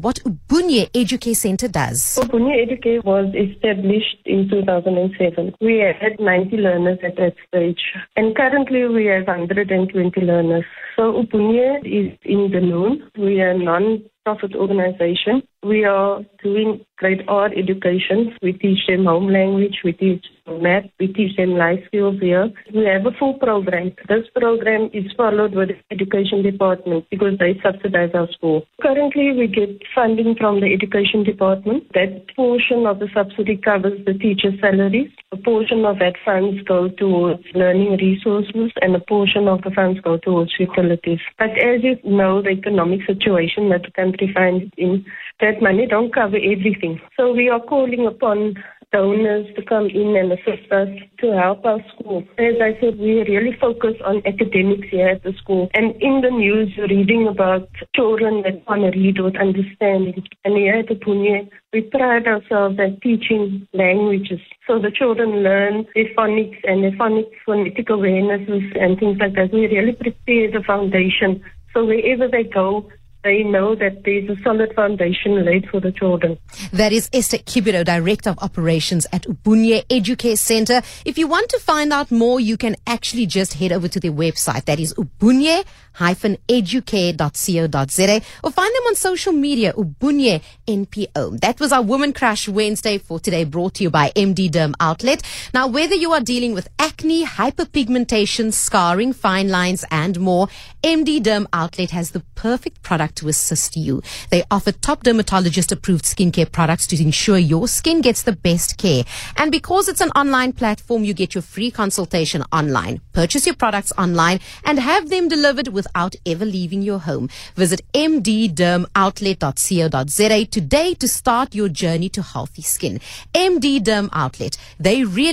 what Ubunye Educare Center does. Ubunye Educate was established in 2007. We had 90 learners at that stage, and currently we have 120 learners. So Ubunye is in the known. We are a non-profit organization. We are doing grade R education. We teach them home language, we teach math, we teach them life skills here. We have a full program. This program is followed with the education department because they subsidize our school. Currently, we get funding from the education department. That portion of the subsidy covers the teacher's salaries. A portion of that funds go towards learning resources and a portion of the funds go towards utilities. But as you know, the economic situation that the country finds in, that money don't cover everything. So we are calling upon donors to come in and assist us to help our school. As I said, we really focus on academics here at the school. And in the news, you're reading about children that want to read with understanding. And here at Ubunye, we pride ourselves at teaching languages. So the children learn their phonics and their phonic phonetic awarenesses and things like that. We really prepare the foundation. So wherever they go, they know that there's a solid foundation laid for the children. That is Esther Kibiro, Director of Operations at Ubunye Educare Center. If you want to find out more, you can actually just head over to their website. That is ubunye educare.co.za or find them on social media, Ubunye NPO. That was our Woman Crush Wednesday for today, brought to you by MD Derm Outlet. Now, whether you are dealing with acne, hyperpigmentation, scarring, fine lines, and more, MD Derm Outlet has the perfect product to assist you. They offer top dermatologist approved skincare products to ensure your skin gets the best care. And because it's an online platform, you get your free consultation online. Purchase your products online and have them delivered without ever leaving your home. Visit mddermoutlet.co.za today to start your journey to healthy skin. MD Derm Outlet. They really